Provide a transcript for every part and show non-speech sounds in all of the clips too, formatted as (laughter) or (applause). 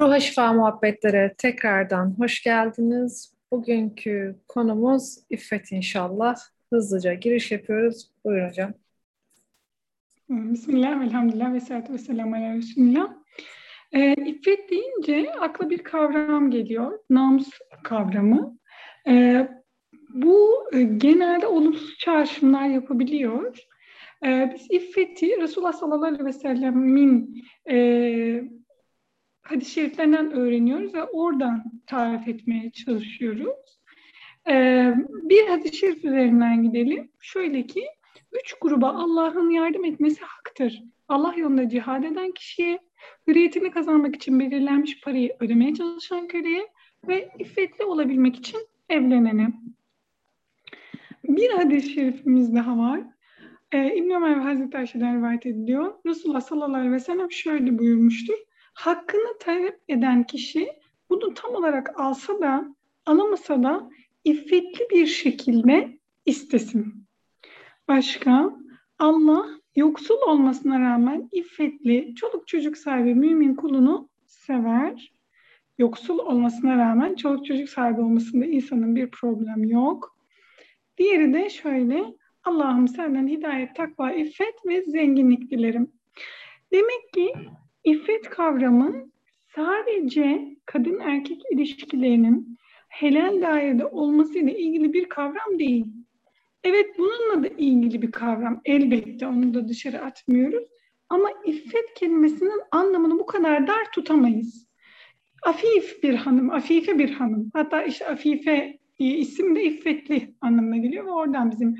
Ruha Şifa Muhabbetlere tekrardan hoş geldiniz. Bugünkü konumuz İffet inşallah. Hızlıca giriş yapıyoruz. Buyurun hocam. Bismillah, elhamdülillah ve salatu ve selamu ala Resulillah. E, iffet deyince akla bir kavram geliyor. Namus kavramı. E, bu e, genelde olumsuz çağrışımlar yapabiliyor. E, biz iffeti Resulullah sallallahu aleyhi ve sellemin e, hadis-i şeriflerinden öğreniyoruz ve oradan tarif etmeye çalışıyoruz. Ee, bir hadis-i şerif üzerinden gidelim. Şöyle ki, üç gruba Allah'ın yardım etmesi haktır. Allah yolunda cihad eden kişiye, hürriyetini kazanmak için belirlenmiş parayı ödemeye çalışan köleye ve iffetli olabilmek için evlenene. Bir hadis-i şerifimiz daha var. Ee, İbn Ömer Hazreti Ayşe'den rivayet ediliyor. Resulullah sallallahu aleyhi ve sellem şöyle buyurmuştur hakkını talep eden kişi bunu tam olarak alsa da alamasa da iffetli bir şekilde istesin. Başka Allah yoksul olmasına rağmen iffetli, çoluk çocuk sahibi mümin kulunu sever. Yoksul olmasına rağmen çoluk çocuk sahibi olmasında insanın bir problem yok. Diğeri de şöyle, Allah'ım senden hidayet, takva, iffet ve zenginlik dilerim. Demek ki İffet kavramı sadece kadın erkek ilişkilerinin helal dairede olmasıyla ilgili bir kavram değil. Evet bununla da ilgili bir kavram. Elbette onu da dışarı atmıyoruz. Ama iffet kelimesinin anlamını bu kadar dar tutamayız. Afif bir hanım, afife bir hanım. Hatta işte afife isim de iffetli anlamına geliyor ve oradan bizim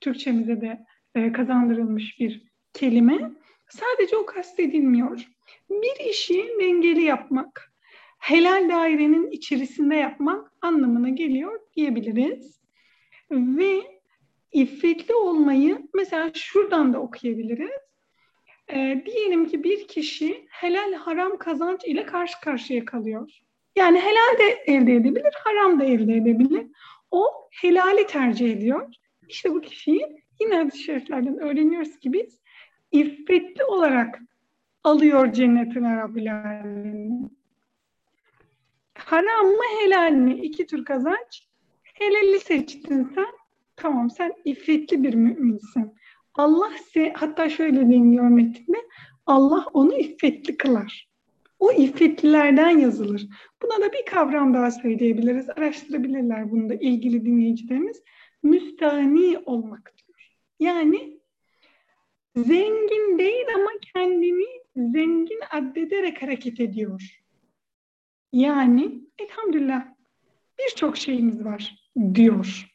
Türkçemize de e, kazandırılmış bir kelime. Sadece o kastedilmiyor bir işi dengeli yapmak, helal dairenin içerisinde yapmak anlamına geliyor diyebiliriz. Ve iffetli olmayı mesela şuradan da okuyabiliriz. E, diyelim ki bir kişi helal haram kazanç ile karşı karşıya kalıyor. Yani helal de elde edebilir, haram da elde edebilir. O helali tercih ediyor. İşte bu kişiyi yine hadis-i şeriflerden öğreniyoruz ki biz iffetli olarak alıyor cennetine Rabbil. Haram mı helal mi? İki tür kazanç. Helali seçtin sen. Tamam sen iffetli bir müminsin. Allah se hatta şöyle deniliyor metinde Allah onu iffetli kılar. O iffetlilerden yazılır. Buna da bir kavram daha söyleyebiliriz. Araştırabilirler bunu da ilgili dinleyicilerimiz. Müstani olmak diyor. Yani zengin değil ama kendini zengin addederek hareket ediyor. Yani elhamdülillah birçok şeyimiz var diyor.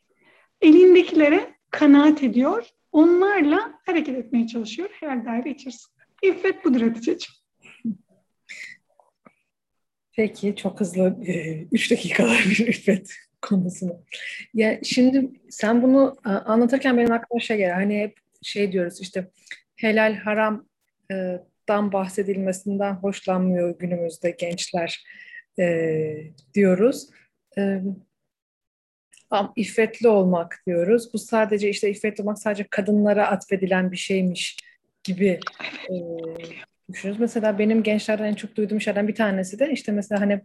Elindekilere kanaat ediyor. Onlarla hareket etmeye çalışıyor her daire içerisinde. İffet budur Hatice'ciğim. Peki çok hızlı 3 e, dakikalar bir iffet konusunu. Ya şimdi sen bunu anlatırken benim aklıma şey geliyor. Hani hep şey diyoruz işte helal haram e, dan bahsedilmesinden hoşlanmıyor günümüzde gençler e, diyoruz. E, iffetli olmak diyoruz. Bu sadece işte iffetli olmak sadece kadınlara atfedilen bir şeymiş gibi e, düşünüyoruz. Mesela benim gençlerden en çok duyduğum şeylerden bir tanesi de işte mesela hani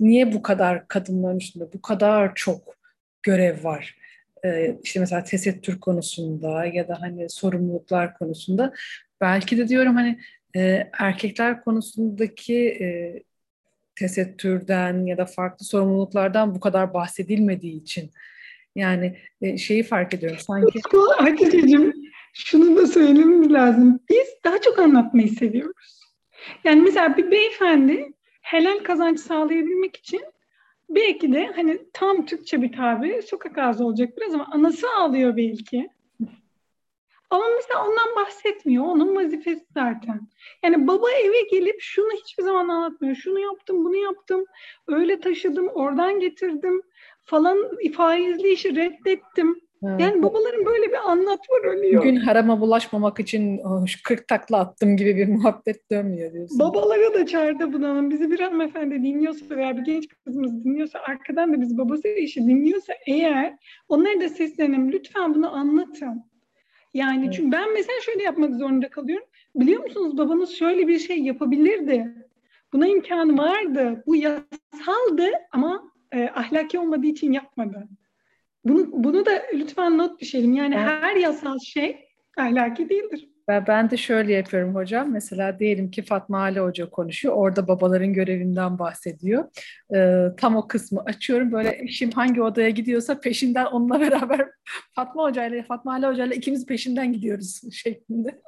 niye bu kadar kadınların üstünde bu kadar çok görev var? Ee, işte mesela tesettür konusunda ya da hani sorumluluklar konusunda belki de diyorum hani e, erkekler konusundaki e, tesettürden ya da farklı sorumluluklardan bu kadar bahsedilmediği için yani e, şeyi fark ediyorum sanki. Hatice'cim şunu da söylememiz lazım. Biz daha çok anlatmayı seviyoruz. Yani mesela bir beyefendi helal kazanç sağlayabilmek için belki de hani tam Türkçe bir tabi sokak ağzı olacak biraz ama anası ağlıyor belki. Ama mesela ondan bahsetmiyor. Onun vazifesi zaten. Yani baba eve gelip şunu hiçbir zaman anlatmıyor. Şunu yaptım, bunu yaptım. Öyle taşıdım, oradan getirdim falan faizli işi reddettim. Evet. Yani babaların böyle bir anlat var ölüyor. Bugün harama bulaşmamak için 40 takla attım gibi bir muhabbet dönmüyor diyorsun. Babalara da çağrıda bulunalım. Bizi bir hanımefendi dinliyorsa veya bir genç kızımız dinliyorsa arkadan da biz babası işi dinliyorsa eğer onlara da seslenelim. Lütfen bunu anlatın. Yani evet. çünkü ben mesela şöyle yapmak zorunda kalıyorum. Biliyor musunuz babanız şöyle bir şey yapabilirdi. Buna imkanı vardı. Bu yasaldı ama e, ahlaki olmadığı için yapmadı. Bunu, bunu da lütfen not düşelim. Yani evet. her yasal şey ahlaki değildir. Ben, ben de şöyle yapıyorum hocam. Mesela diyelim ki Fatma Ali Hoca konuşuyor. Orada babaların görevinden bahsediyor. Ee, tam o kısmı açıyorum. Böyle eşim hangi odaya gidiyorsa peşinden onunla (laughs) beraber Fatma Hoca ile Fatma Ali Hoca ile ikimiz peşinden gidiyoruz (laughs) şeklinde.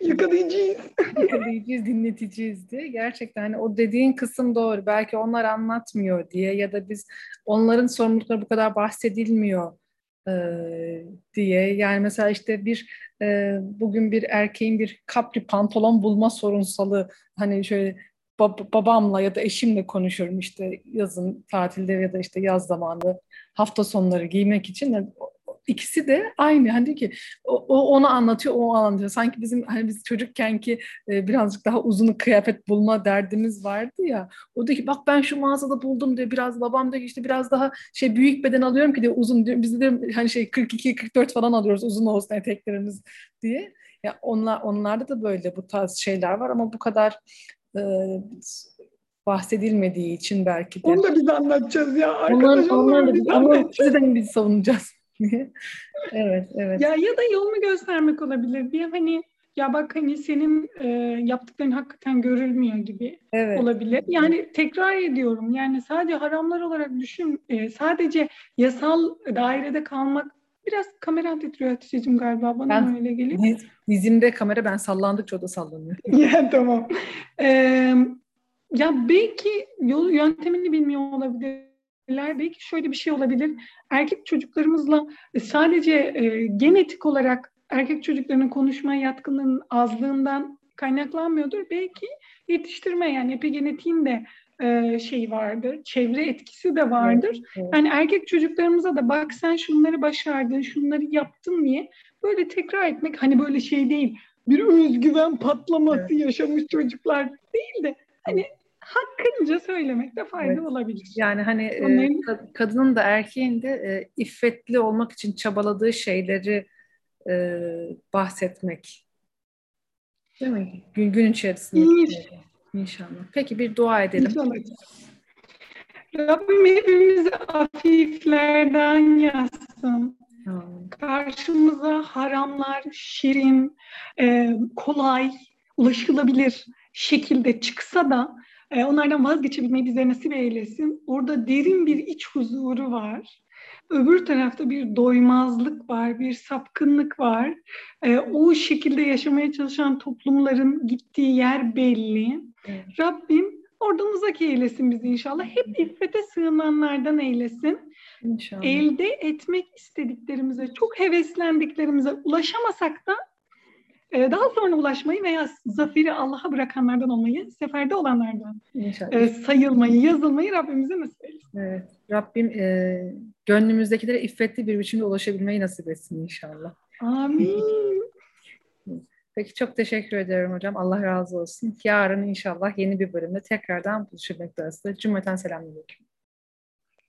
Yakalayıcıyız. Yakalayıcıyız, dinleticiyiz diye. Gerçekten hani o dediğin kısım doğru. Belki onlar anlatmıyor diye ya da biz onların sorumlulukları bu kadar bahsedilmiyor e, diye. Yani mesela işte bir e, bugün bir erkeğin bir kapri pantolon bulma sorunsalı hani şöyle bab- babamla ya da eşimle konuşuyorum işte yazın tatilde ya da işte yaz zamanı hafta sonları giymek için ikisi de aynı. Hani diyor ki o, o onu anlatıyor, o anlatıyor. Sanki bizim hani biz çocukken ki e, birazcık daha uzun kıyafet bulma derdimiz vardı ya. O diyor ki bak ben şu mağazada buldum diyor. Biraz babam diyor işte biraz daha şey büyük beden alıyorum ki diyor uzun diyor. Biz de hani şey 42 44 falan alıyoruz uzun olsun eteklerimiz diye. Ya onlar onlarda da böyle bu tarz şeyler var ama bu kadar e, bahsedilmediği için belki de. Onu da biz anlatacağız ya. Arkadaş onlar, onlar da biz, de biz savunacağız. (laughs) evet, evet. Ya ya da yolunu göstermek olabilir. Bir hani ya bak hani senin e, yaptıkların hakikaten görülmüyor gibi evet. olabilir. Yani tekrar ediyorum. Yani sadece haramlar olarak düşün. E, sadece yasal dairede kalmak biraz kamera titriyor Hatice'cim galiba. Bana ben, öyle geliyor. Dizimde kamera ben sallandıkça o da sallanıyor. (laughs) ya tamam. Ee, ya belki yol yöntemini bilmiyor olabilir belki şöyle bir şey olabilir. Erkek çocuklarımızla e, sadece e, genetik olarak erkek çocuklarının konuşma yatkınlığının azlığından kaynaklanmıyordur. Belki yetiştirme yani epigenetiğin de e, şey vardır, çevre etkisi de vardır. Evet, evet. Yani erkek çocuklarımıza da bak sen şunları başardın, şunları yaptın diye böyle tekrar etmek hani böyle şey değil. Bir özgüven patlaması evet. yaşamış çocuklar değil de hani hakkınca söylemekte fayda evet. olabilir. Yani hani e, kadının da erkeğin de e, iffetli olmak için çabaladığı şeyleri e, bahsetmek. Değil mi? Gün, gün içerisinde. İnşallah. İnşallah. Peki bir dua edelim. İnşallah. Rabbim hepimizi afiflerden yazsın. Hmm. Karşımıza haramlar şirin, e, kolay, ulaşılabilir şekilde çıksa da e, onlardan vazgeçebilmeyi bize nasip eylesin. Orada derin bir iç huzuru var. Öbür tarafta bir doymazlık var, bir sapkınlık var. E, o şekilde yaşamaya çalışan toplumların gittiği yer belli. Evet. Rabbim oradan uzak eylesin bizi inşallah. Hep iffete sığınanlardan eylesin. İnşallah. Elde etmek istediklerimize, çok heveslendiklerimize ulaşamasak da daha sonra ulaşmayı veya zaferi Allah'a bırakanlardan olmayı, seferde olanlardan İnşallah. E, sayılmayı, yazılmayı Rabbimize nasip etsin. Evet. Rabbim e, gönlümüzdekilere iffetli bir biçimde ulaşabilmeyi nasip etsin inşallah. Amin. Peki çok teşekkür ederim hocam. Allah razı olsun. Yarın inşallah yeni bir bölümde tekrardan buluşmak üzere. Cümleten selamünaleyküm.